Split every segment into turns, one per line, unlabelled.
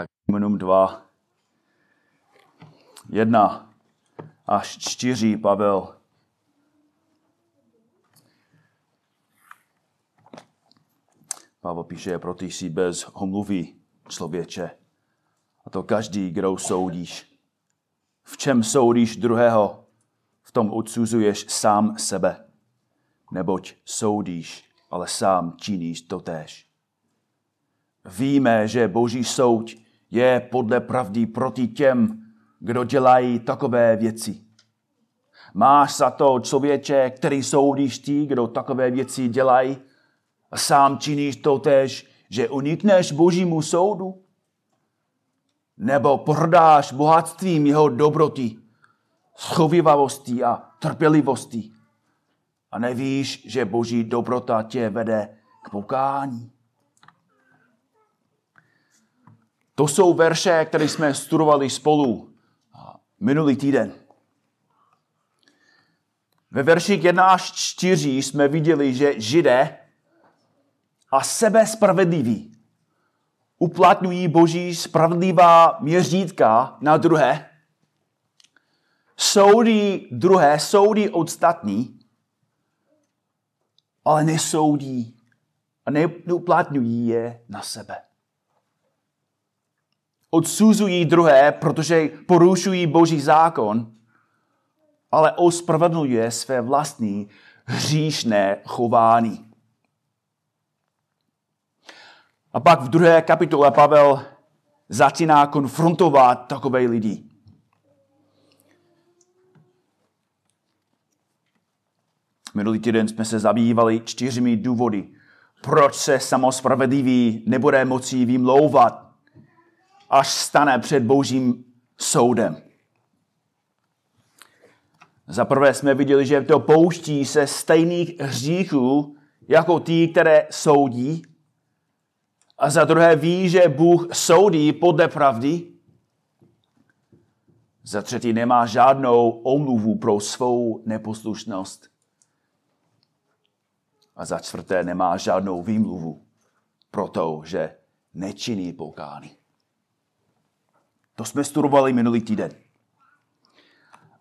Tak jenom dva. Jedna až čtyři, Pavel. Pavel píše, pro ty jsi bez homluvy člověče. A to každý, kdo soudíš. V čem soudíš druhého, v tom odsuzuješ sám sebe. Neboť soudíš, ale sám činíš to též. Víme, že boží soud je podle pravdy proti těm, kdo dělají takové věci. Máš za to člověče, který soudíš ty, kdo takové věci dělají a sám činíš to tež, že unikneš božímu soudu? Nebo prodáš bohatstvím jeho dobroty, schovivavosti a trpělivosti a nevíš, že boží dobrota tě vede k pokání? To jsou verše, které jsme studovali spolu minulý týden. Ve verších 1 až 4 jsme viděli, že židé a sebe spravedliví uplatňují boží spravedlivá měřítka na druhé, soudí druhé, soudí ostatní, ale nesoudí a neuplatňují je na sebe odsuzují druhé, protože porušují boží zákon, ale ospravedlňuje své vlastní hříšné chování. A pak v druhé kapitole Pavel začíná konfrontovat takové lidi. Minulý týden jsme se zabývali čtyřmi důvody, proč se samospravedlivý nebude moci vymlouvat až stane před božím soudem. Za prvé jsme viděli, že to pouští se stejných hříchů jako ty, které soudí. A za druhé ví, že Bůh soudí podle pravdy. Za třetí nemá žádnou omluvu pro svou neposlušnost. A za čtvrté nemá žádnou výmluvu pro to, že nečiní pokání. To jsme studovali minulý týden.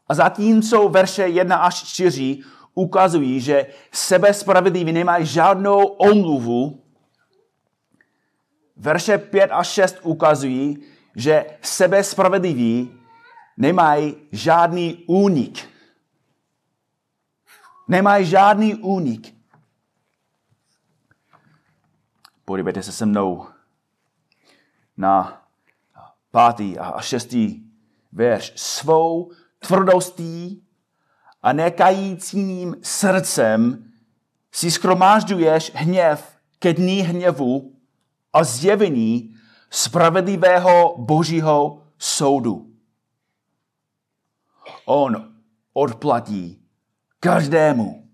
A zatímco verše 1 až 4 ukazují, že sebe spravedliví nemají žádnou omluvu, verše 5 až 6 ukazují, že sebe spravedliví nemají žádný únik. Nemají žádný únik. Podívejte se se mnou na pátý a šestý verš. Svou tvrdostí a nekajícím srdcem si skromážďuješ hněv ke dní hněvu a zjevení spravedlivého božího soudu. On odplatí každému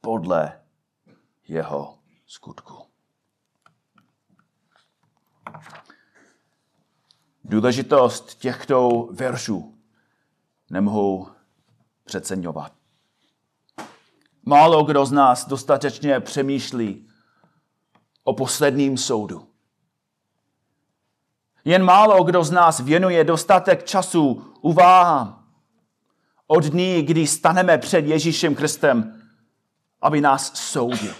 podle jeho skutku. Důležitost těchto veršů nemohou přeceňovat. Málo kdo z nás dostatečně přemýšlí o posledním soudu. Jen málo kdo z nás věnuje dostatek času uváhám od dní, kdy staneme před Ježíšem Kristem, aby nás soudil.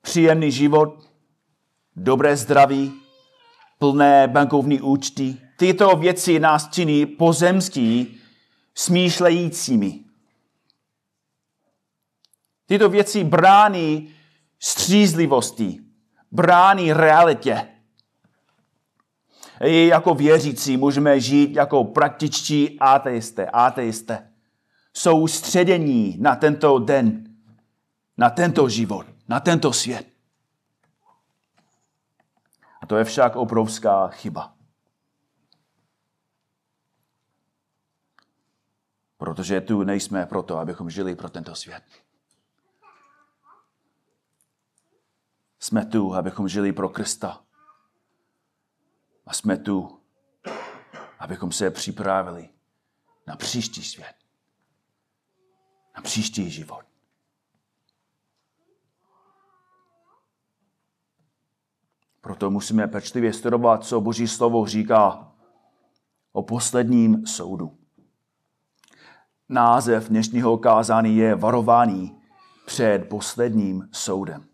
Příjemný život dobré zdraví, plné bankovní účty. Tyto věci nás činí pozemský, smýšlejícími. Tyto věci brání střízlivosti, brání realitě. I jako věřící můžeme žít jako praktičtí ateisté, ateisté. Soustředění na tento den, na tento život, na tento svět. To je však obrovská chyba. Protože tu nejsme proto, abychom žili pro tento svět. Jsme tu, abychom žili pro Krista. A jsme tu, abychom se připravili na příští svět. Na příští život. Proto musíme pečlivě studovat, co Boží slovo říká o posledním soudu. Název dnešního kázání je varování před posledním soudem.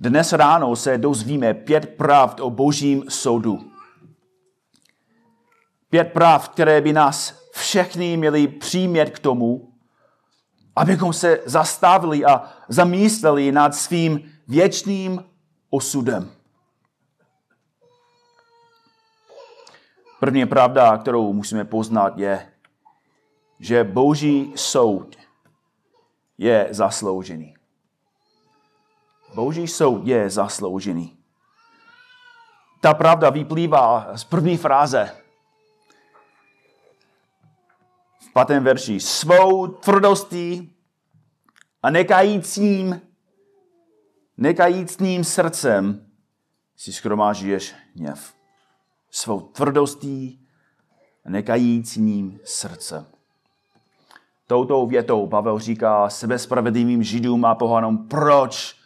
Dnes ráno se dozvíme pět pravd o božím soudu. Pět pravd, které by nás všechny měly přimět k tomu, abychom se zastavili a zamysleli nad svým věčným osudem. První pravda, kterou musíme poznat, je, že boží soud je zasloužený. Boží soud je zasloužený. Ta pravda vyplývá z první fráze. V pátém verši. Svou tvrdostí a nekajícím, nekajícným srdcem si skromážíš hněv. Svou tvrdostí a nekajícím srdcem. Touto větou Pavel říká sebespravedlivým židům a pohanům, proč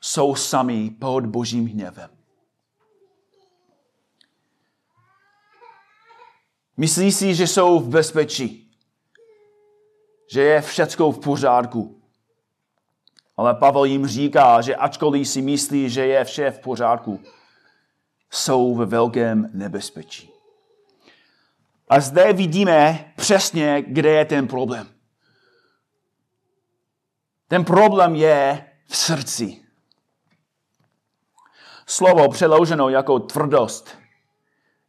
jsou sami pod božím hněvem. Myslí si, že jsou v bezpečí, že je všecko v pořádku. Ale Pavel jim říká, že ačkoliv si myslí, že je vše v pořádku, jsou ve velkém nebezpečí. A zde vidíme přesně, kde je ten problém. Ten problém je v srdci. Slovo přeloženo jako tvrdost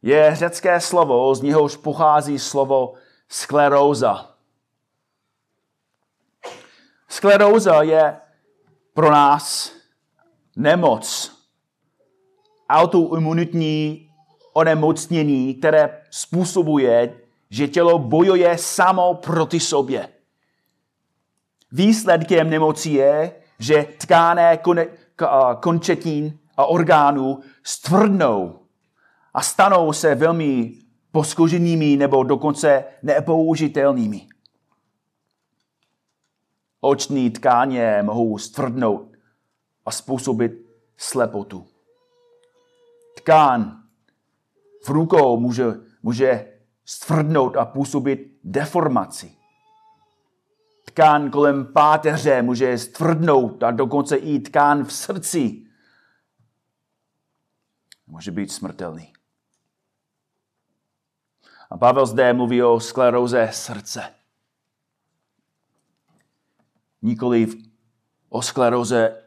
je řecké slovo, z něhož pochází slovo skleróza. Skleróza je pro nás nemoc, autoimunitní onemocnění, které způsobuje, že tělo bojuje samo proti sobě. Výsledkem nemoci je, že tkáné končetín a orgánů stvrdnou a stanou se velmi poskoženými nebo dokonce nepoužitelnými. Oční tkáně mohou stvrdnout a způsobit slepotu. Tkán v rukou může, může stvrdnout a působit deformaci. Tkán kolem páteře může stvrdnout a dokonce i tkán v srdci může být smrtelný. A Pavel zde mluví o skleróze srdce. Nikoliv o skleróze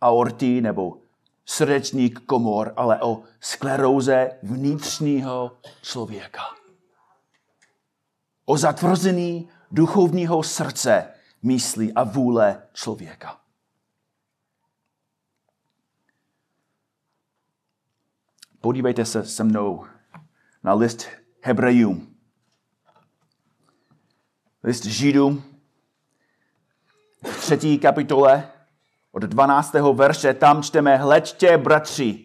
aorty nebo srdečních komor, ale o skleróze vnitřního člověka. O zatvrzení duchovního srdce, myslí a vůle člověka. Podívejte se se mnou na list Hebrejům. List Židům v třetí kapitole od 12. verše tam čteme Hleďte, bratři,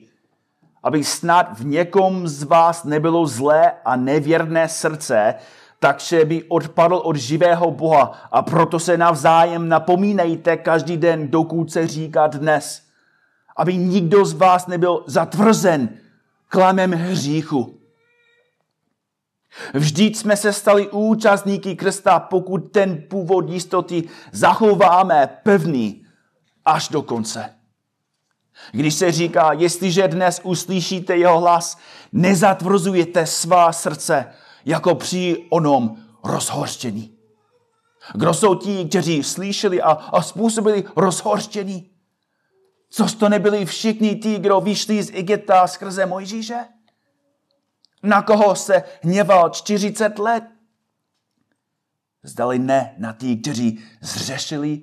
aby snad v někom z vás nebylo zlé a nevěrné srdce, takže by odpadl od živého Boha a proto se navzájem napomínejte každý den, dokud se říká dnes, aby nikdo z vás nebyl zatvrzen klamem hříchu. Vždyť jsme se stali účastníky Krista, pokud ten původ jistoty zachováme pevný až do konce. Když se říká, jestliže dnes uslyšíte jeho hlas, nezatvrzujete svá srdce, jako při onom rozhořčení. Kdo jsou ti, kteří slyšeli a, a způsobili rozhořčení? Což to nebyli všichni ti, kdo vyšli z Egypta skrze Mojžíše? Na koho se hněval 40 let? Zdali ne na ty, kteří zřešili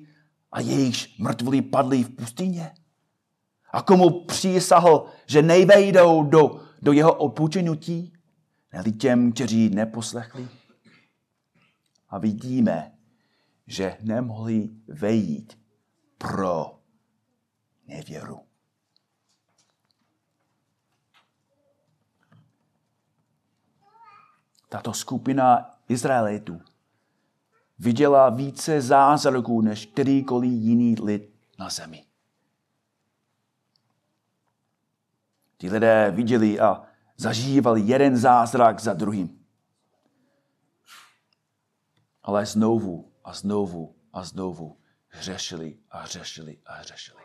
a jejichž mrtvoli padli v pustině? A komu přísahl, že nejvejdou do, do jeho odpočinutí? Neli těm, kteří neposlechli? A vidíme, že nemohli vejít pro nevěru. Tato skupina Izraelitů viděla více zázraků než kterýkoliv jiný lid na zemi. Ti lidé viděli a zažívali jeden zázrak za druhým. Ale znovu a znovu a znovu hřešili a hřešili a hřešili.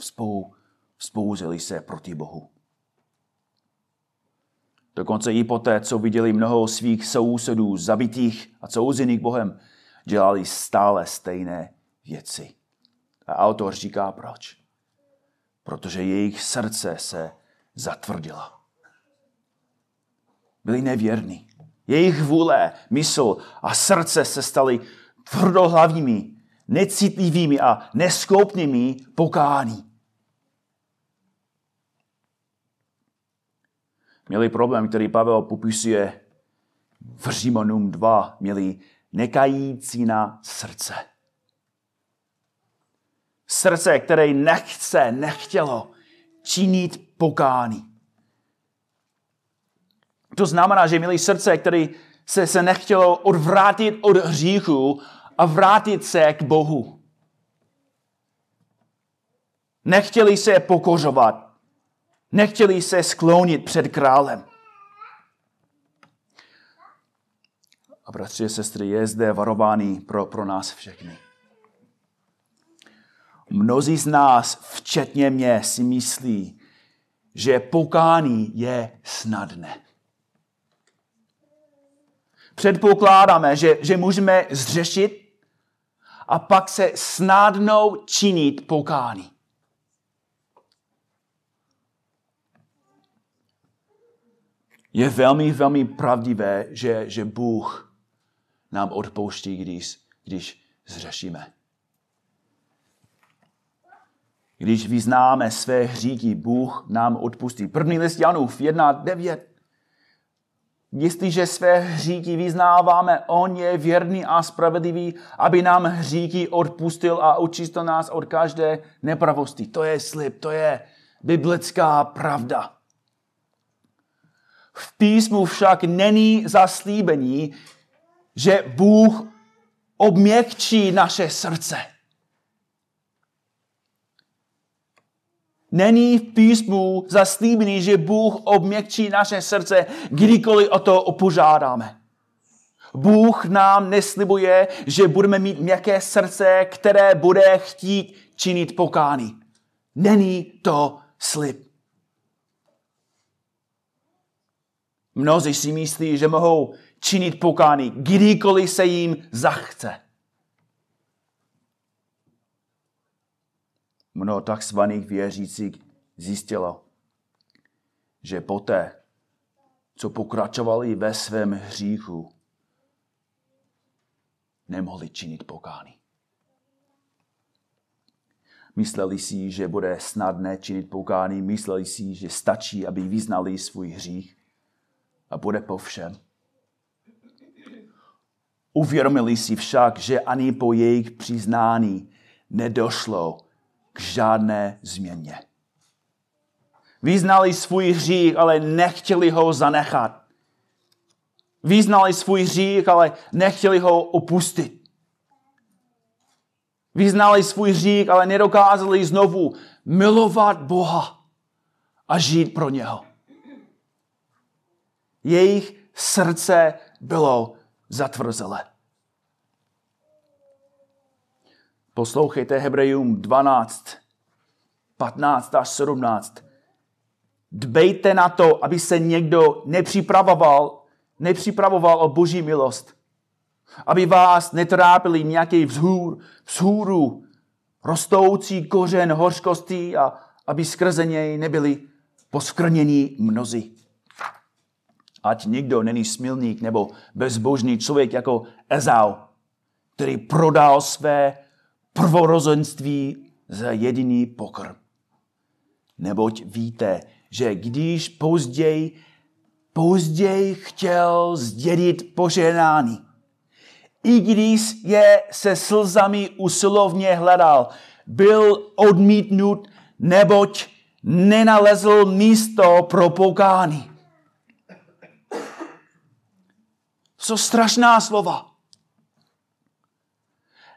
Spou, spouzili se proti Bohu. Dokonce i poté, co viděli mnoho svých sousedů zabitých a souzených Bohem, dělali stále stejné věci. A autor říká proč. Protože jejich srdce se zatvrdila. Byli nevěrní. Jejich vůle, mysl a srdce se staly tvrdohlavými, necitlivými a neschopnými pokání. Měli problém, který Pavel popisuje v Římanům 2. Měli nekající na srdce. Srdce, které nechce, nechtělo činit pokání. To znamená, že měli srdce, které se, se nechtělo odvrátit od hříchu a vrátit se k Bohu. Nechtěli se pokořovat. Nechtěli se sklonit před králem. A bratři a sestry, je zde varování pro, pro nás všechny. Mnozí z nás, včetně mě, si myslí, že pokání je snadné. Předpokládáme, že, že můžeme zřešit a pak se snadno činit pokání. Je velmi, velmi pravdivé, že, že Bůh nám odpouští, když, když zřešíme. Když vyznáme své hříky, Bůh nám odpustí. První list Janův 1.9. Jestliže své hříky vyznáváme, On je věrný a spravedlivý, aby nám hříky odpustil a očistil nás od každé nepravosti. To je slib, to je biblická pravda. V písmu však není zaslíbení, že Bůh obměkčí naše srdce. Není v písmu zaslíbený, že Bůh obměkčí naše srdce, kdykoliv o to opožádáme. Bůh nám neslibuje, že budeme mít měkké srdce, které bude chtít činit pokání. Není to slib. Mnozí si myslí, že mohou činit pokání, kdykoliv se jim zachce. Mnoho takzvaných věřících zjistilo, že poté, co pokračovali ve svém hříchu, nemohli činit pokání. Mysleli si, že bude snadné činit pokání, mysleli si, že stačí, aby vyznali svůj hřích a bude po všem. Uvědomili si však, že ani po jejich přiznání nedošlo k žádné změně. Vyznali svůj hřích, ale nechtěli ho zanechat. Vyznali svůj hřích, ale nechtěli ho opustit. Vyznali svůj hřích, ale nedokázali znovu milovat Boha a žít pro něho. Jejich srdce bylo zatvrzele. Poslouchejte Hebrejům 12, 15 až 17. Dbejte na to, aby se někdo nepřipravoval, nepřipravoval o boží milost. Aby vás netrápili nějaký vzhůr, vzhůru, rostoucí kořen hořkosti a aby skrze něj nebyli poskrnění mnozí. Ať nikdo není smilník nebo bezbožný člověk jako Ezau, který prodal své prvorozenství za jediný pokrm. Neboť víte, že když později, později chtěl zdědit poženání, i když je se slzami usilovně hledal, byl odmítnut, neboť nenalezl místo pro pokání. Co strašná slova.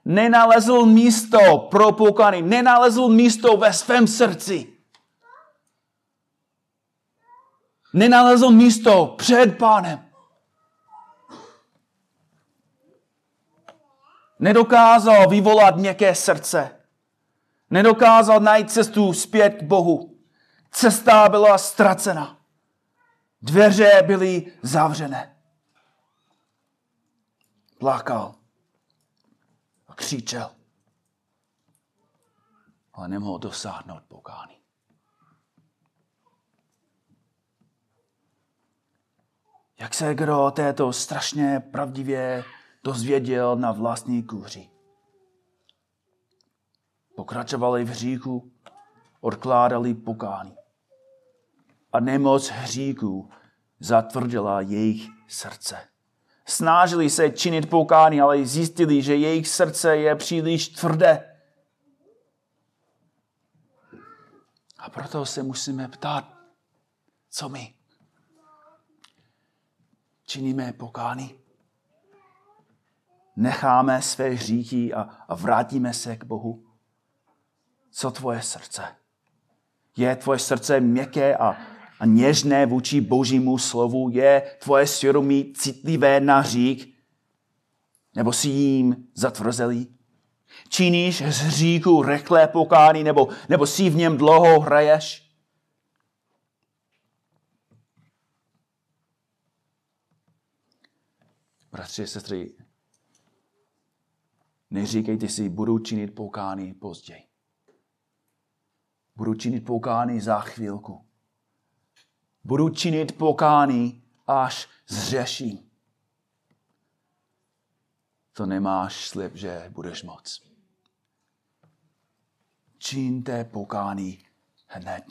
nenalezl místo pro pokání, nenalezl místo ve svém srdci. Nenalezl místo před pánem. Nedokázal vyvolat měkké srdce. Nedokázal najít cestu zpět k Bohu. Cesta byla ztracena. Dveře byly zavřené. Plakal a křičel. Ale nemohl dosáhnout pokání. Jak se kdo této strašně pravdivě dozvěděl na vlastní kůři. Pokračovali v hříchu, odkládali pokání. A nemoc hříků zatvrdila jejich srdce. Snažili se činit pokání, ale zjistili, že jejich srdce je příliš tvrdé. A proto se musíme ptát, co my? Činíme pokání? Necháme své hříchy a, a vrátíme se k Bohu? Co tvoje srdce? Je tvoje srdce měkké a, a něžné vůči božímu slovu? Je tvoje svědomí citlivé na hřích? Nebo si jím zatvrzelý? Činíš z hříku rychlé pokání, nebo, nebo si v něm dlouho hraješ? Bratři, sestry, neříkejte si, budu činit pokání později. Budu činit pokání za chvilku. Budu činit pokání, až zřeším. To nemáš slib, že budeš moc. Čiňte pokání hned.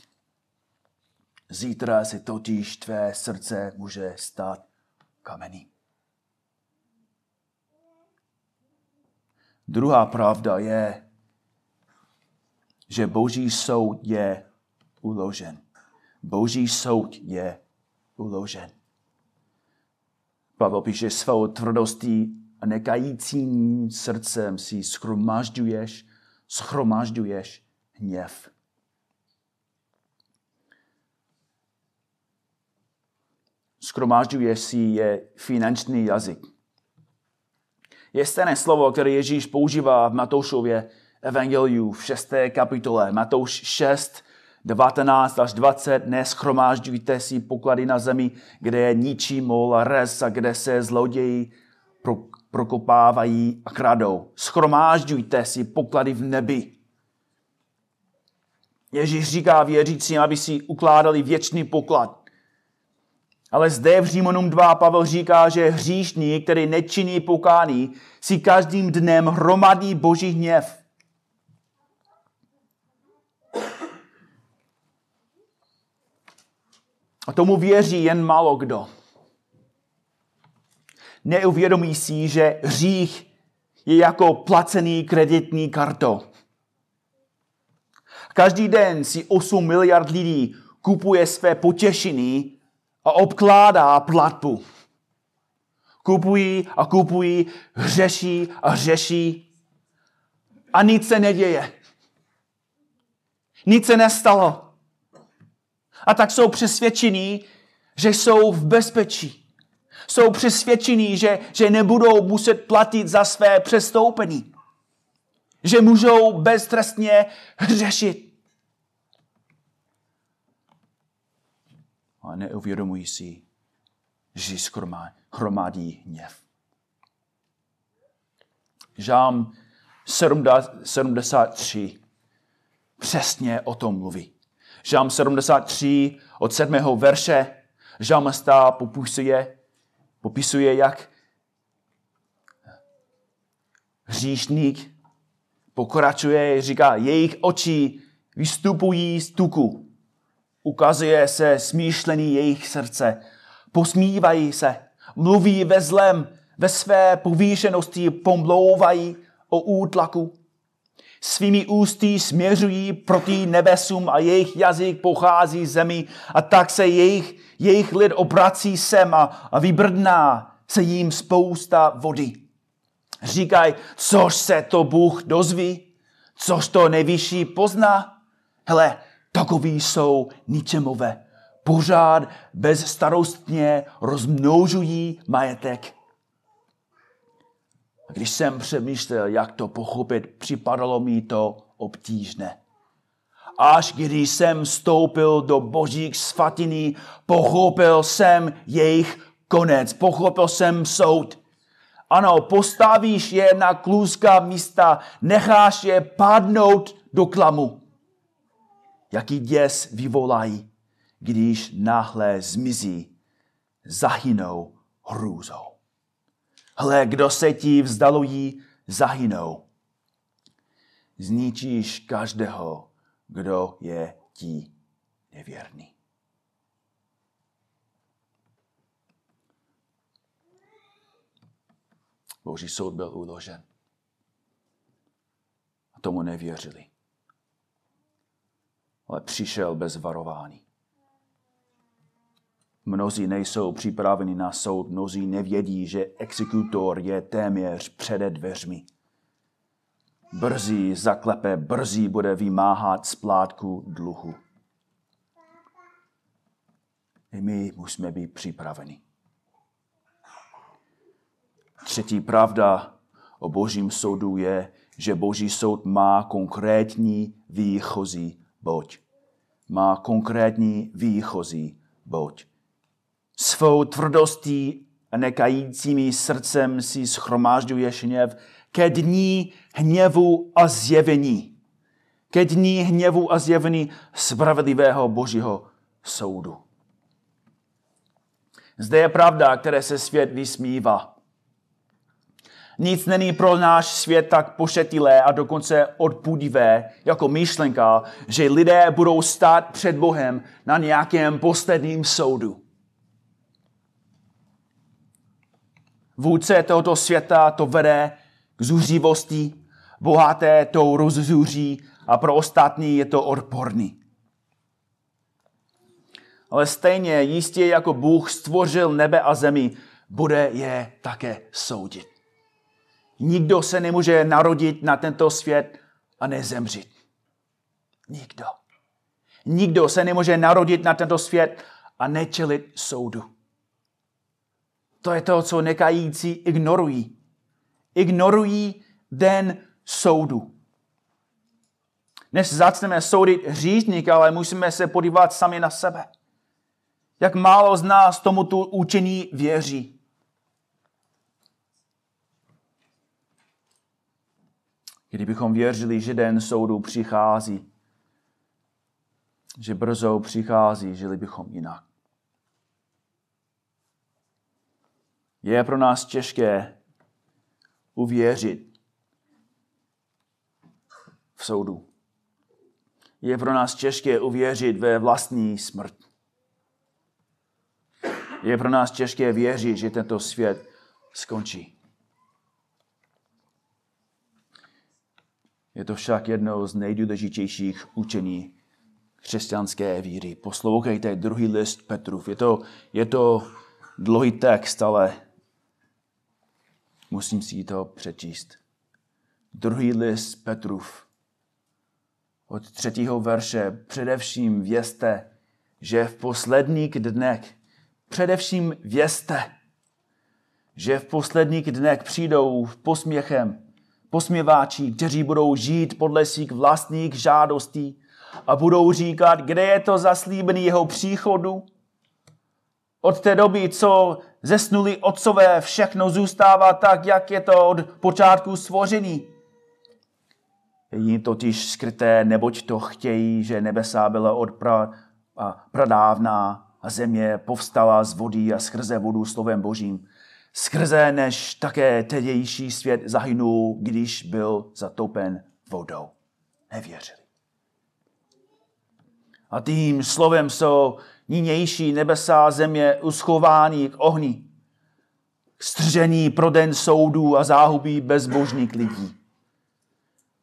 Zítra si totiž tvé srdce může stát kamenný. Druhá pravda je, že Boží soud je uložen. Boží soud je uložen. Pavel píše, svou tvrdostí a nekajícím srdcem si schromažďuješ, schromažďuješ hněv. Schromažďuješ si je finanční jazyk. Je stejné slovo, které Ježíš používá v Matoušově evangeliu v 6. kapitole. Matouš 6, 19 až 20. Neschromážďujte si poklady na zemi, kde je ničí mol a res a kde se zloději pro, prokopávají a kradou. Schromážďujte si poklady v nebi. Ježíš říká věřícím, aby si ukládali věčný poklad. Ale zde v Římanům 2 Pavel říká, že hříšník, který nečiní pokání, si každým dnem hromadí boží hněv. A tomu věří jen málo kdo. Neuvědomí si, že hřích je jako placený kreditní kartou. Každý den si 8 miliard lidí kupuje své potěšení a obkládá platbu. Kupují a kupují, hřeší a hřeší a nic se neděje. Nic se nestalo. A tak jsou přesvědčení, že jsou v bezpečí. Jsou přesvědčení, že, že nebudou muset platit za své přestoupení. Že můžou beztrestně hřešit. A neuvědomují si, že hromadí hněv. Žám 73 přesně o tom mluví. Žám 73 od 7. verše žalmista popisuje, popisuje, jak hříšník pokračuje, říká, jejich oči vystupují z tuku. Ukazuje se smýšlení jejich srdce. Posmívají se, mluví ve zlem, ve své povýšenosti pomlouvají o útlaku. Svými ústy směřují proti nebesům a jejich jazyk pochází z zemi a tak se jejich, jejich lid obrací sem a, a vybrdná se jim spousta vody. Říkají, což se to Bůh dozví, což to nejvyšší pozná. Hele, takový jsou ničemové. Pořád bezstarostně rozmnožují majetek. A když jsem přemýšlel, jak to pochopit, připadalo mi to obtížné. Až když jsem vstoupil do božích svatiny, pochopil jsem jejich konec, pochopil jsem soud. Ano, postavíš je na klůzka místa, necháš je padnout do klamu. Jaký děs vyvolají, když náhle zmizí, zahynou hrůzou. Hle, kdo se ti vzdalují, zahynou. Zničíš každého, kdo je ti nevěrný. Boží soud byl uložen. A tomu nevěřili. Ale přišel bez varování. Mnozí nejsou připraveni na soud, mnozí nevědí, že exekutor je téměř přede dveřmi. Brzí zaklepe, brzí bude vymáhat splátku dluhu. I my musíme být připraveni. Třetí pravda o božím soudu je, že boží soud má konkrétní výchozí boď. Má konkrétní výchozí boď. Svou tvrdostí a nekajícími srdcem si schromážďuješ hněv ke dní hněvu a zjevení. Ke dní hněvu a zjevení spravedlivého božího soudu. Zde je pravda, které se svět vysmívá. Nic není pro náš svět tak pošetilé a dokonce odpudivé jako myšlenka, že lidé budou stát před Bohem na nějakém posledním soudu. Vůdce tohoto světa to vede k zuřivosti, bohaté to rozzuří a pro ostatní je to odporný. Ale stejně jistě jako Bůh stvořil nebe a zemi, bude je také soudit. Nikdo se nemůže narodit na tento svět a nezemřít. Nikdo. Nikdo se nemůže narodit na tento svět a nečelit soudu. To je to, co nekající ignorují. Ignorují den soudu. Než začneme soudit hříšník, ale musíme se podívat sami na sebe. Jak málo z nás tomuto učení věří. Kdybychom věřili, že den soudu přichází, že brzo přichází, žili bychom jinak. Je pro nás těžké uvěřit v soudu. Je pro nás těžké uvěřit ve vlastní smrt. Je pro nás těžké věřit, že tento svět skončí. Je to však jedno z nejdůležitějších učení křesťanské víry. Poslouchejte druhý list Petrův. Je to, je to dlouhý text, ale musím si to přečíst. Druhý list Petrův. Od třetího verše především vězte, že v posledních dnech, především vězte, že v posledních dnech přijdou posměchem, posměváči, kteří budou žít podle svých vlastních žádostí a budou říkat, kde je to zaslíbený jeho příchodu. Od té doby, co zesnuli otcové, všechno zůstává tak, jak je to od počátku stvoření. Je jim totiž skryté, neboť to chtějí, že nebesa byla od pra, a pradávná a země povstala z vody a skrze vodu slovem božím skrze než také tedější svět zahynul, když byl zatopen vodou. Nevěřili. A tím slovem jsou nynější nebesa a země uschování k ohni, k stržení pro den soudů a záhubí bezbožných lidí.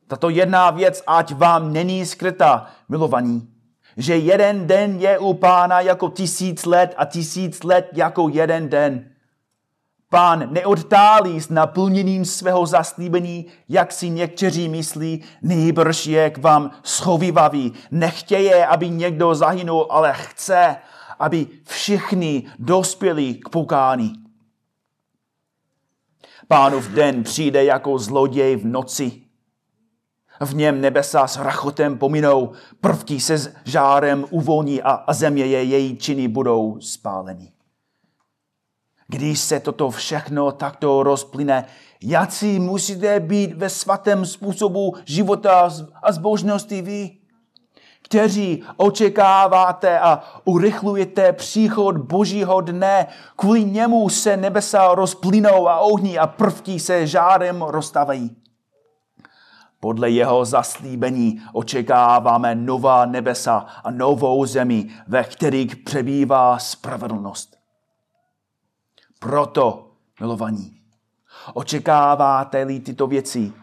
Tato jedna věc, ať vám není skryta, milovaní, že jeden den je u pána jako tisíc let a tisíc let jako jeden den Pán neoddálí s naplněním svého zaslíbení, jak si někteří myslí, nejbrž je k vám schovivavý. Nechtěje, aby někdo zahynul, ale chce, aby všichni dospěli k pokání. Pánův den přijde jako zloděj v noci. V něm nebesa s rachotem pominou, prvky se s žárem uvolní a, a země je její činy budou spáleny. Když se toto všechno takto rozplyne, jací musíte být ve svatém způsobu života a zbožnosti vy, kteří očekáváte a urychlujete příchod Božího dne, kvůli němu se nebesa rozplynou a ohní a prvky se žárem rozstavají. Podle jeho zaslíbení očekáváme nová nebesa a novou zemi, ve kterých přebývá spravedlnost. Proto, milovaní, očekáváte-li tyto věci,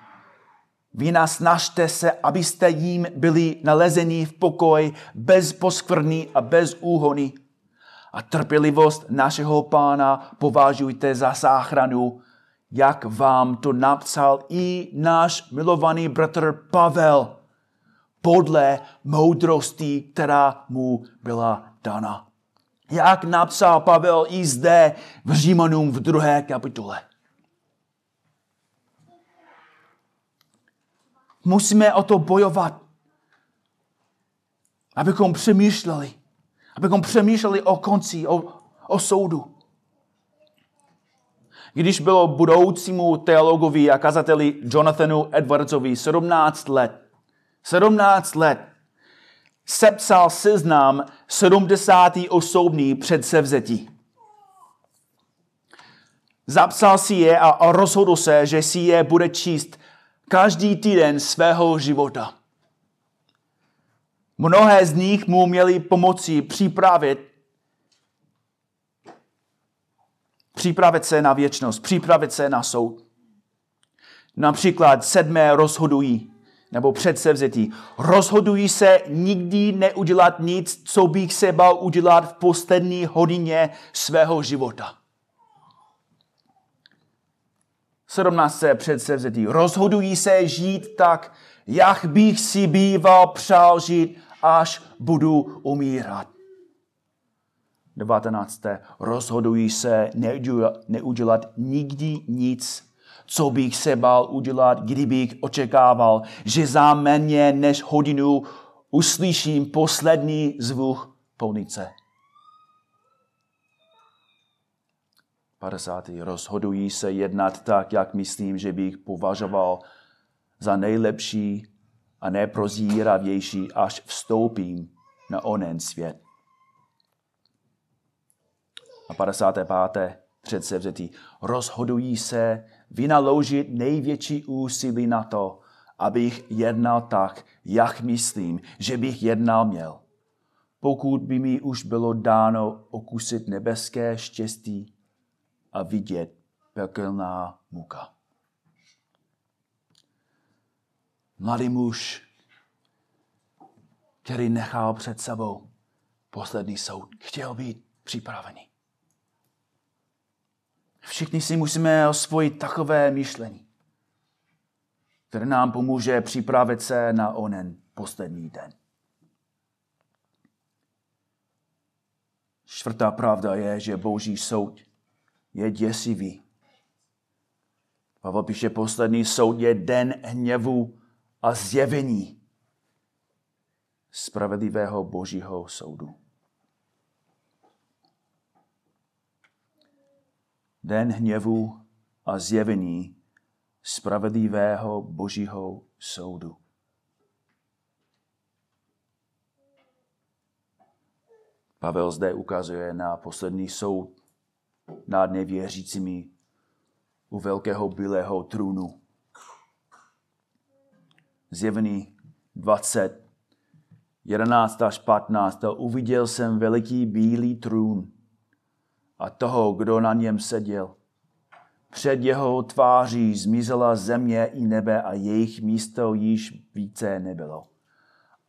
vy nasnažte se, abyste jim byli nalezeni v pokoj, bez poskvrny a bez úhony. A trpělivost našeho pána považujte za záchranu, jak vám to napsal i náš milovaný bratr Pavel, podle moudrosti, která mu byla dana. Jak napsal Pavel i zde v Římanům v druhé kapitole. Musíme o to bojovat, abychom přemýšleli, abychom přemýšleli o konci, o, o soudu. Když bylo budoucímu teologovi a kazateli Jonathanu Edwardsovi 17 let, 17 let, sepsal seznam 70. osobní předsevzetí. Zapsal si je a rozhodl se, že si je bude číst každý týden svého života. Mnohé z nich mu měli pomoci připravit připravit se na věčnost, připravit se na soud. Například sedmé rozhodují, nebo předsevzetí. Rozhodují se nikdy neudělat nic, co bych se bal udělat v poslední hodině svého života. 17. předsevzetí. Rozhodují se žít tak, jak bych si býval přál žít, až budu umírat. 19. Rozhodují se neudělat nikdy nic, co bych se bál udělat, kdybych očekával, že za méně než hodinu uslyším poslední zvuk polnice. 50. Rozhodují se jednat tak, jak myslím, že bych považoval za nejlepší a neprozíravější, až vstoupím na onen svět. A 55. předsevzetí. Rozhodují se vynaložit největší úsilí na to, abych jednal tak, jak myslím, že bych jednal měl. Pokud by mi už bylo dáno okusit nebeské štěstí, a vidět pekelná muka. Mladý muž, který nechal před sebou poslední soud, chtěl být připravený. Všichni si musíme osvojit takové myšlení, které nám pomůže připravit se na onen poslední den. Čtvrtá pravda je, že Boží soud je děsivý. Pavel píše, poslední soud je den hněvu a zjevení spravedlivého božího soudu. Den hněvu a zjevení spravedlivého božího soudu. Pavel zde ukazuje na poslední soud nad nevěřícími u velkého bílého trůnu. Zjevený 20, 11 až 15. Uviděl jsem veliký bílý trůn a toho, kdo na něm seděl. Před jeho tváří zmizela země i nebe a jejich místo již více nebylo.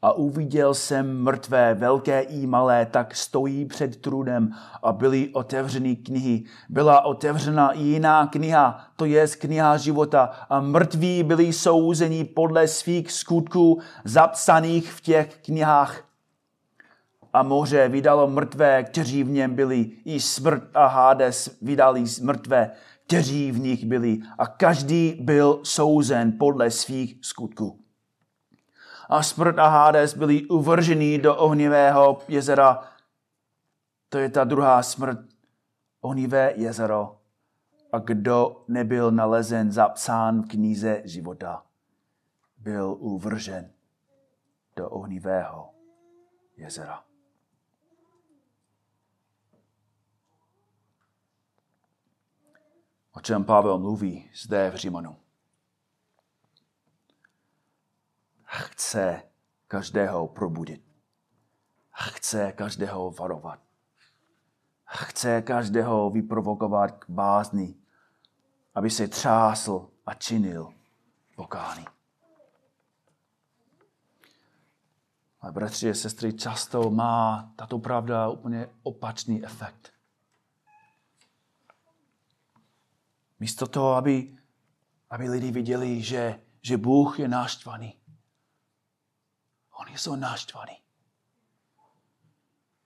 a uviděl jsem mrtvé, velké i malé, tak stojí před trudem a byly otevřeny knihy. Byla otevřena i jiná kniha, to je kniha života a mrtví byli souzeni podle svých skutků zapsaných v těch knihách. A moře vydalo mrtvé, kteří v něm byli. I smrt a Hades vydali mrtvé, kteří v nich byli. A každý byl souzen podle svých skutků a smrt a Hades byli uvrženi do ohnivého jezera. To je ta druhá smrt, ohnivé jezero. A kdo nebyl nalezen zapsán v knize života, byl uvržen do ohnivého jezera. O čem Pavel mluví zde v Římanu? chce každého probudit. Chce každého varovat. Chce každého vyprovokovat k bázni, aby se třásl a činil pokání. Ale bratři a sestry, často má tato pravda úplně opačný efekt. Místo toho, aby, aby lidi viděli, že, že Bůh je náštvaný, Oni jsou naštvaní.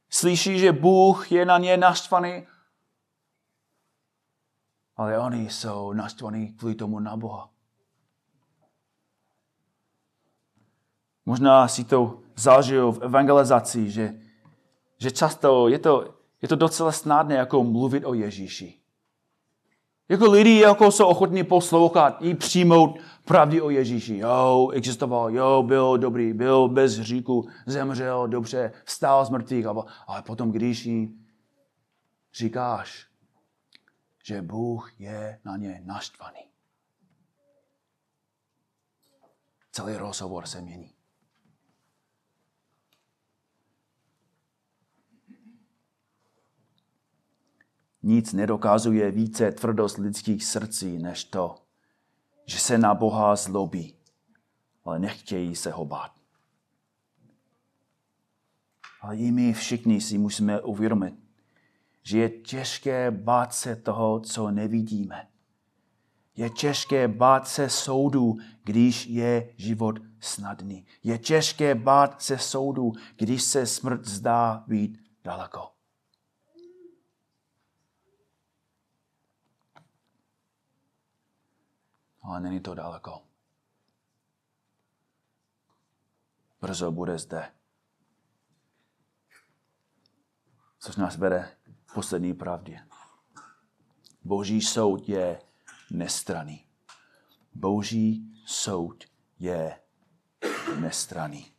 Slyší, že Bůh je na ně naštvaný, ale oni jsou naštvaní kvůli tomu na Boha. Možná si to zažil v evangelizaci, že, že často je to, je to docela snadné jako mluvit o Ježíši. Jako lidi jako jsou ochotní poslouchat i přijmout pravdy o Ježíši. Jo, existoval, jo, byl dobrý, byl bez hříku, zemřel, dobře, vstal z mrtvých, ale potom, když jí říkáš, že Bůh je na ně naštvaný. Celý rozhovor se mění. Nic nedokazuje více tvrdost lidských srdcí, než to, že se na Boha zlobí, ale nechtějí se ho bát. Ale i my všichni si musíme uvědomit, že je těžké bát se toho, co nevidíme. Je těžké bát se soudu, když je život snadný. Je těžké bát se soudu, když se smrt zdá být daleko. Ale není to daleko. Brzo bude zde. Což nás vede k poslední pravdě. Boží soud je nestraný. Boží soud je nestraný.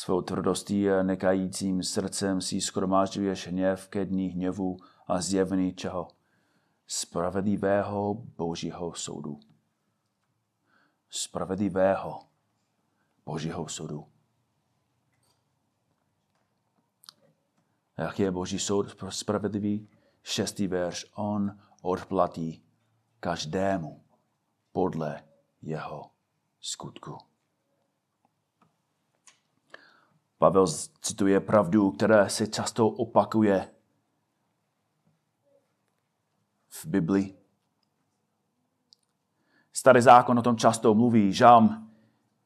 Svou tvrdostí a nekajícím srdcem si skromážďuješ hněv ke dní hněvu a zjevný čeho? Spravedlivého božího soudu. Spravedlivého božího soudu. Jak je boží soud spravedlivý? Šestý verš. On odplatí každému podle jeho skutku. Pavel cituje pravdu, která se často opakuje v Biblii. Starý zákon o tom často mluví. Žám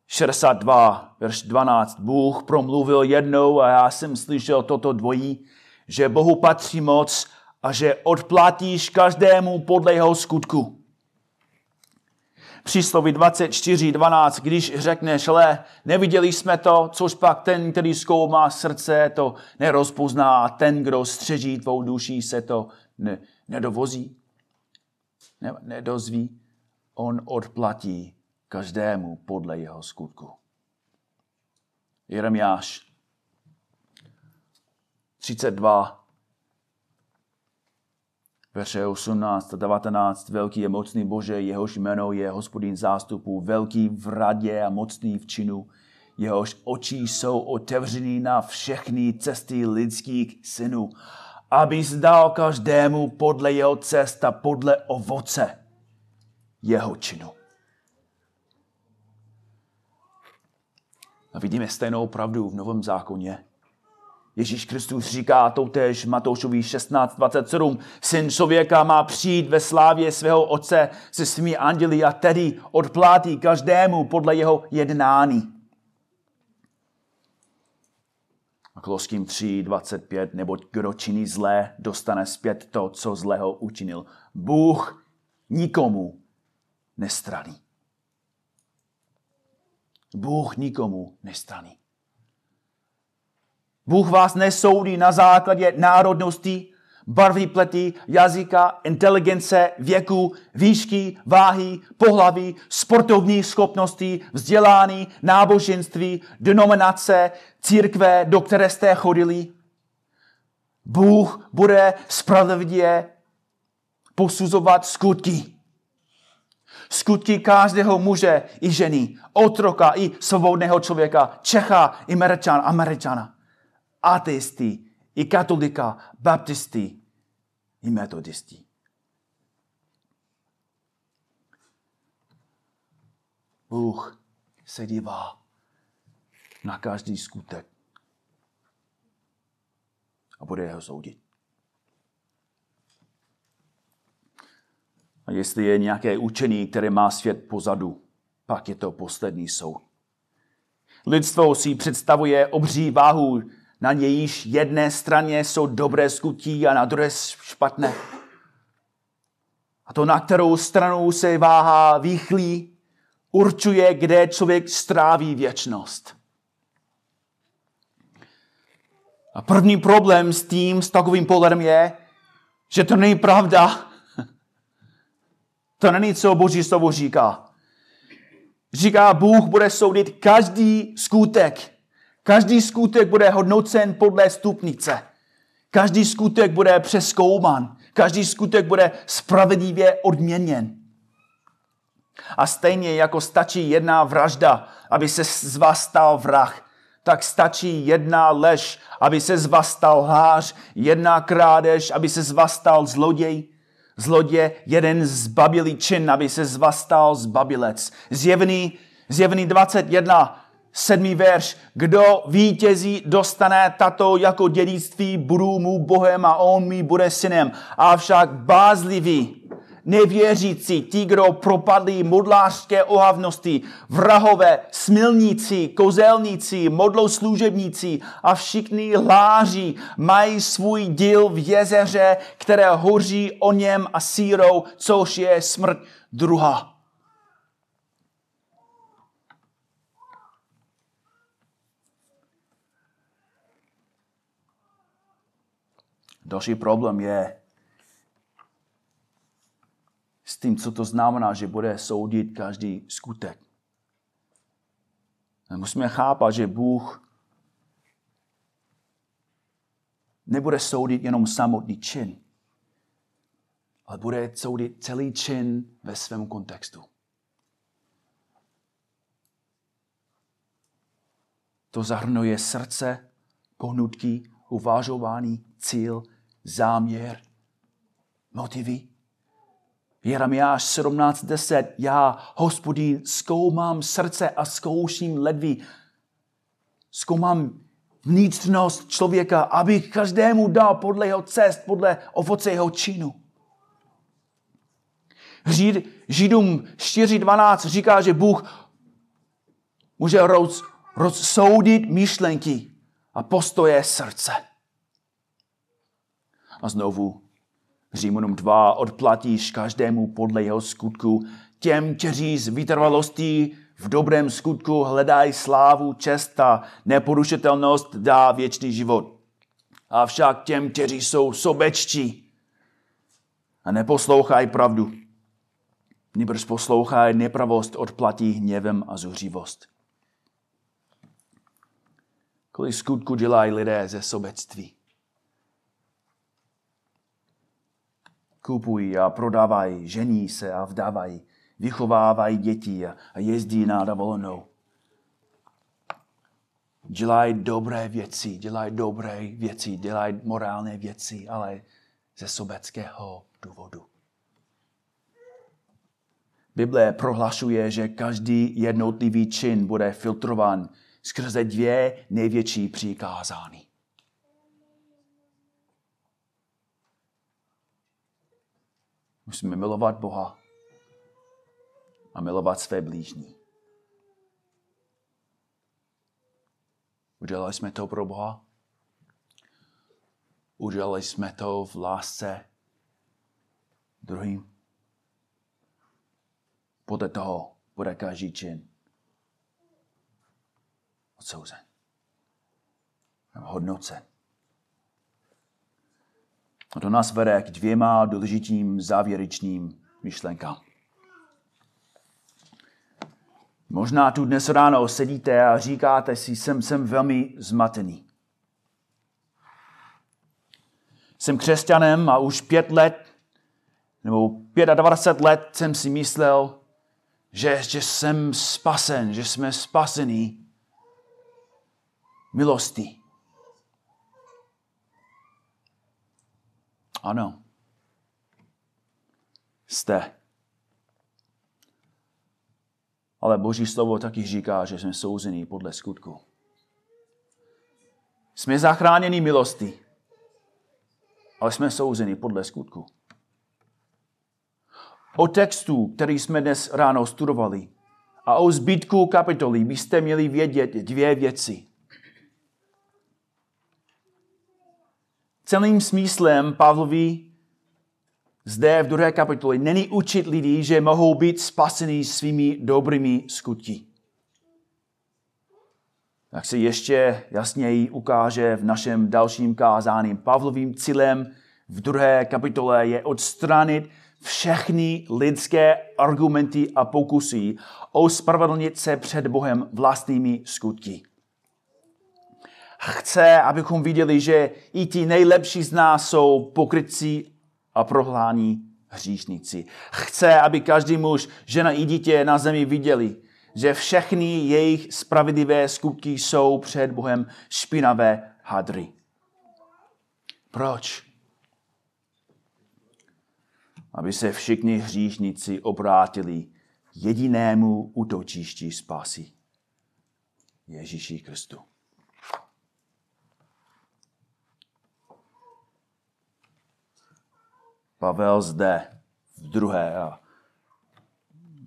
62, verš 12. Bůh promluvil jednou a já jsem slyšel toto dvojí, že Bohu patří moc a že odplatíš každému podle jeho skutku. Přísloví 24.12, když řekneš, le, neviděli jsme to, což pak ten, který zkoumá srdce, to nerozpozná ten, kdo střeží tvou duší, se to ne, nedovozí, ne, nedozví. On odplatí každému podle jeho skutku. Jeremiáš 32, verše 18 a 19. Velký je mocný Bože, jehož jméno je hospodin zástupů, velký v radě a mocný v činu. Jehož oči jsou otevřený na všechny cesty lidských synů, aby zdal každému podle jeho cesta, podle ovoce jeho činu. A vidíme stejnou pravdu v Novém zákoně. Ježíš Kristus říká to tež Matoušovi 16.27. Syn člověka má přijít ve slávě svého otce se svými anděli a tedy odplátí každému podle jeho jednání. A Koloským 3.25. Neboť kdo činí zlé, dostane zpět to, co zlého učinil. Bůh nikomu nestraní. Bůh nikomu nestraní. Bůh vás nesoudí na základě národnosti, barvy plety, jazyka, inteligence, věku, výšky, váhy, pohlaví, sportovní schopnosti, vzdělání, náboženství, denominace, církve, do které jste chodili. Bůh bude spravedlivě posuzovat skutky. Skutky každého muže i ženy, otroka i svobodného člověka, Čecha i Američana, Američana ateisty, i katolika, baptisty, i metodisty. Bůh se dívá na každý skutek a bude jeho soudit. A jestli je nějaké učení, které má svět pozadu, pak je to poslední soud. Lidstvo si představuje obří váhu na jejíž jedné straně jsou dobré skutí a na druhé špatné. A to, na kterou stranu se váha výchlí, určuje, kde člověk stráví věčnost. A první problém s tím, s takovým pohledem je, že to není pravda. To není, co Boží slovo říká. Říká, Bůh bude soudit každý skutek. Každý skutek bude hodnocen podle stupnice. Každý skutek bude přeskouman. Každý skutek bude spravedlivě odměněn. A stejně jako stačí jedna vražda, aby se z vás stal vrah, tak stačí jedna lež, aby se z vás stal hář, jedna krádež, aby se z vás stal zloděj, zlodě, jeden zbabilý čin, aby se z vás stal zbabilec. Zjevný, zjevný 21, sedmý verš. Kdo vítězí, dostane tato jako dědictví, budu mu Bohem a on mi bude synem. Avšak bázlivý, nevěřící, ti, kdo propadli modlářské ohavnosti, vrahové, smilníci, kozelníci, modloslužebníci a všichni láří mají svůj díl v jezeře, které hoří o něm a sírou, což je smrt druhá. Další problém je s tím, co to znamená, že bude soudit každý skutek. Musíme chápat, že Bůh nebude soudit jenom samotný čin, ale bude soudit celý čin ve svém kontextu. To zahrnuje srdce, pohnutky, uvážování, cíl, záměr, motivy. Jeremiáš 17.10. Já, hospodín, zkoumám srdce a zkouším ledví. Zkoumám vnitřnost člověka, abych každému dal podle jeho cest, podle ovoce jeho činu. Žid, Židům 4.12 říká, že Bůh může roz, rozsoudit myšlenky a postoje srdce. A znovu Římanům 2 odplatíš každému podle jeho skutku. Těm, kteří z vytrvalostí v dobrém skutku hledají slávu, čest a neporušitelnost, dá věčný život. Avšak těm, kteří jsou sobečtí a neposlouchají pravdu, nebož poslouchají nepravost, odplatí hněvem a zuřivost. Kolik skutku dělají lidé ze sobectví? Kupují a prodávají, žení se a vdávají, vychovávají děti a jezdí na dovolenou. Dělají dobré věci, dělají dobré věci, dělají morální věci, ale ze sobeckého důvodu. Bible prohlašuje, že každý jednotlivý čin bude filtrován skrze dvě největší přikázání. Musíme milovat Boha a milovat své blížní. Udělali jsme to pro Boha? Udělali jsme to v lásce druhým? Podle toho bude každý čin odsouzen. Hodnocen. A to nás vede k dvěma důležitým závěrečným myšlenkám. Možná tu dnes ráno sedíte a říkáte si, jsem, jsem velmi zmatený. Jsem křesťanem a už pět let nebo 25 let jsem si myslel, že, že jsem spasen, že jsme spasení milostí. Ano. Jste. Ale Boží slovo taky říká, že jsme souzení podle skutku. Jsme zachráněni milostí, ale jsme souzení podle skutku. O textu, který jsme dnes ráno studovali, a o zbytku kapitoly byste měli vědět dvě věci. Celým smyslem Pavlovi zde v druhé kapitole není učit lidi, že mohou být spaseni svými dobrými skutky. Jak se ještě jasněji ukáže v našem dalším kázání, Pavlovým cílem v druhé kapitole je odstranit všechny lidské argumenty a pokusy ospravedlnit se před Bohem vlastními skutky. Chce, abychom viděli, že i ti nejlepší z nás jsou pokrytci a prohlání hříšníci. Chce, aby každý muž, žena i dítě na zemi viděli, že všechny jejich spravedlivé skutky jsou před Bohem špinavé hadry. Proč? aby se všichni hříšníci obrátili jedinému útočišti spásy. Ježíši Kristu. Pavel zde v druhé a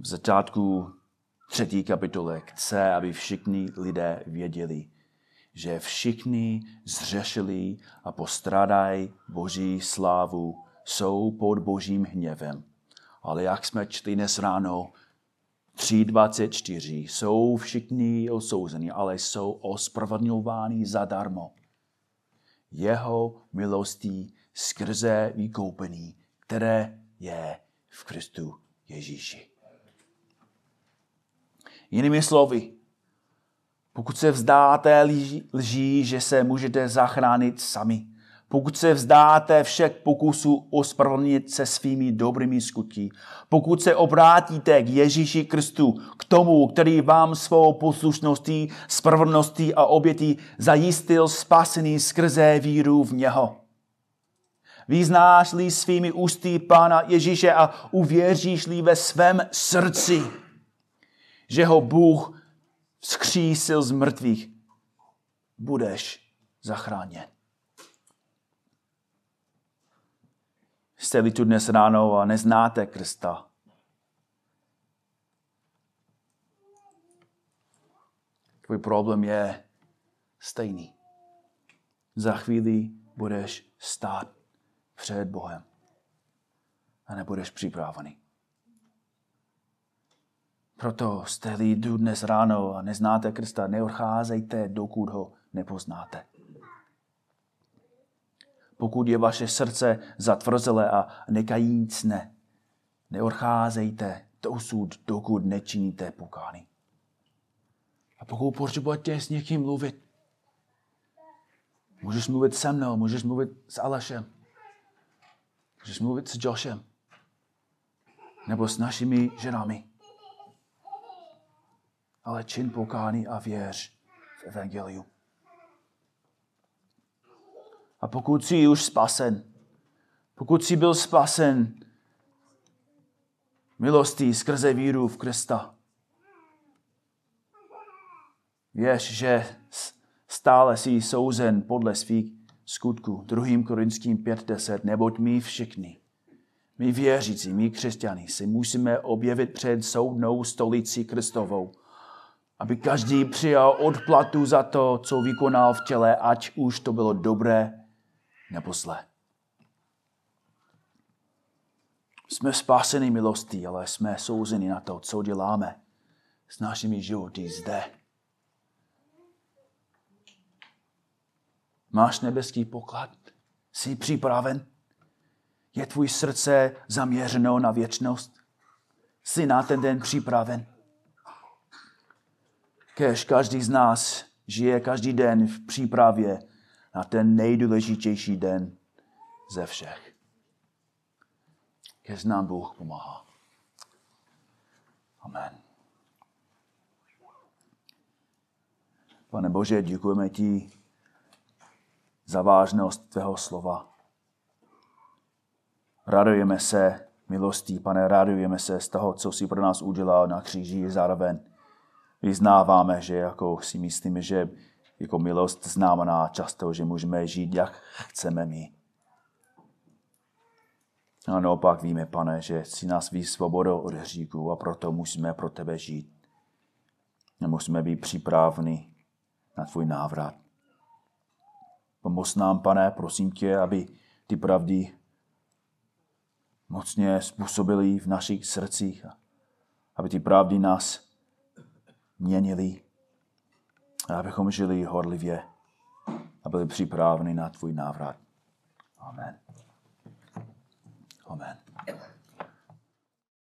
v začátku třetí kapitole chce, aby všichni lidé věděli, že všichni zřešili a postrádají Boží slávu jsou pod božím hněvem. Ale jak jsme čli dnes ráno, 3.24 jsou všichni osouzeni, ale jsou ospravedlňováni zadarmo. Jeho milostí skrze vykoupení, které je v Kristu Ježíši. Jinými slovy, pokud se vzdáte lží, že se můžete zachránit sami, pokud se vzdáte všech pokusů ospravedlnit se svými dobrými skutky, pokud se obrátíte k Ježíši Kristu, k tomu, který vám svou poslušností, spravedlností a obětí zajistil spasený skrze víru v něho. Vyznáš-li svými ústy Pána Ježíše a uvěříš-li ve svém srdci, že ho Bůh vzkřísil z mrtvých, budeš zachráněn. Jste-li tu dnes ráno a neznáte Krista, tvůj problém je stejný. Za chvíli budeš stát před Bohem a nebudeš připravený. Proto jste-li tu dnes ráno a neznáte Krista, neodcházejte, dokud ho nepoznáte pokud je vaše srdce zatvrzelé a nekajícné. Neodcházejte dosud, dokud nečiníte pokání. A pokud potřebujete s někým mluvit, můžeš mluvit se mnou, můžeš mluvit s Alešem, můžeš mluvit s Joshem, nebo s našimi ženami. Ale čin pokání a věř v Evangelium. A pokud jsi už spasen, pokud jsi byl spasen, milostí skrze víru v Krista. Věř, že stále jsi souzen podle svých skutků. 2. Korinským 5.10. Neboť my všichni, my věřící, my křesťaní, si musíme objevit před soudnou stolici Kristovou, aby každý přijal odplatu za to, co vykonal v těle, ať už to bylo dobré nebo zlé. Jsme spáseni milostí, ale jsme souzeni na to, co děláme s našimi životy zde. Máš nebeský poklad? Jsi připraven? Je tvůj srdce zaměřeno na věčnost? Jsi na ten den připraven? Kež každý z nás žije každý den v přípravě na ten nejdůležitější den ze všech. Kež nám Bůh pomáhá. Amen. Pane Bože, děkujeme ti za vážnost tvého slova. Radujeme se milostí, pane, radujeme se z toho, co jsi pro nás udělal na kříži. Zároveň vyznáváme, že jako si myslíme, že jako milost znamená často, že můžeme žít, jak chceme my. A naopak víme, pane, že si nás ví svobodou od hříků a proto musíme pro tebe žít. A musíme být připraveni na tvůj návrat. Pomoz nám, pane, prosím tě, aby ty pravdy mocně způsobily v našich srdcích, aby ty pravdy nás měnily, a abychom žili horlivě a byli připraveni na tvůj návrat. Amen. Amen.